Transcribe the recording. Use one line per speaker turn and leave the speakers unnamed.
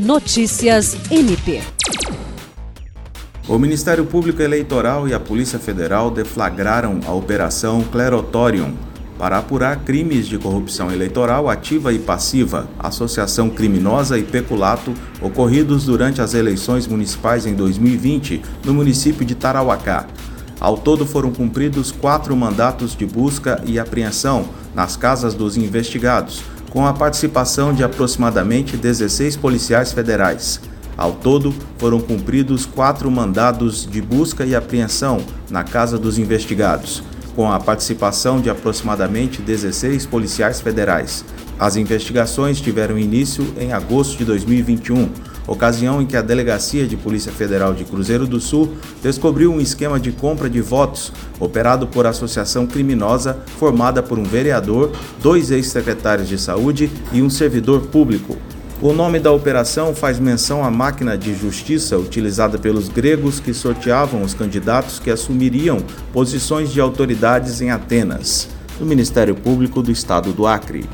Notícias MP.
O Ministério Público Eleitoral e a Polícia Federal deflagraram a Operação Clerotorium para apurar crimes de corrupção eleitoral ativa e passiva, associação criminosa e peculato ocorridos durante as eleições municipais em 2020 no município de Tarauacá. Ao todo foram cumpridos quatro mandatos de busca e apreensão nas casas dos investigados, com a participação de aproximadamente 16 policiais federais. Ao todo, foram cumpridos quatro mandados de busca e apreensão na casa dos investigados, com a participação de aproximadamente 16 policiais federais. As investigações tiveram início em agosto de 2021, ocasião em que a Delegacia de Polícia Federal de Cruzeiro do Sul descobriu um esquema de compra de votos operado por associação criminosa formada por um vereador, dois ex-secretários de saúde e um servidor público. O nome da operação faz menção à máquina de justiça utilizada pelos gregos que sorteavam os candidatos que assumiriam posições de autoridades em Atenas, no Ministério Público do Estado do Acre.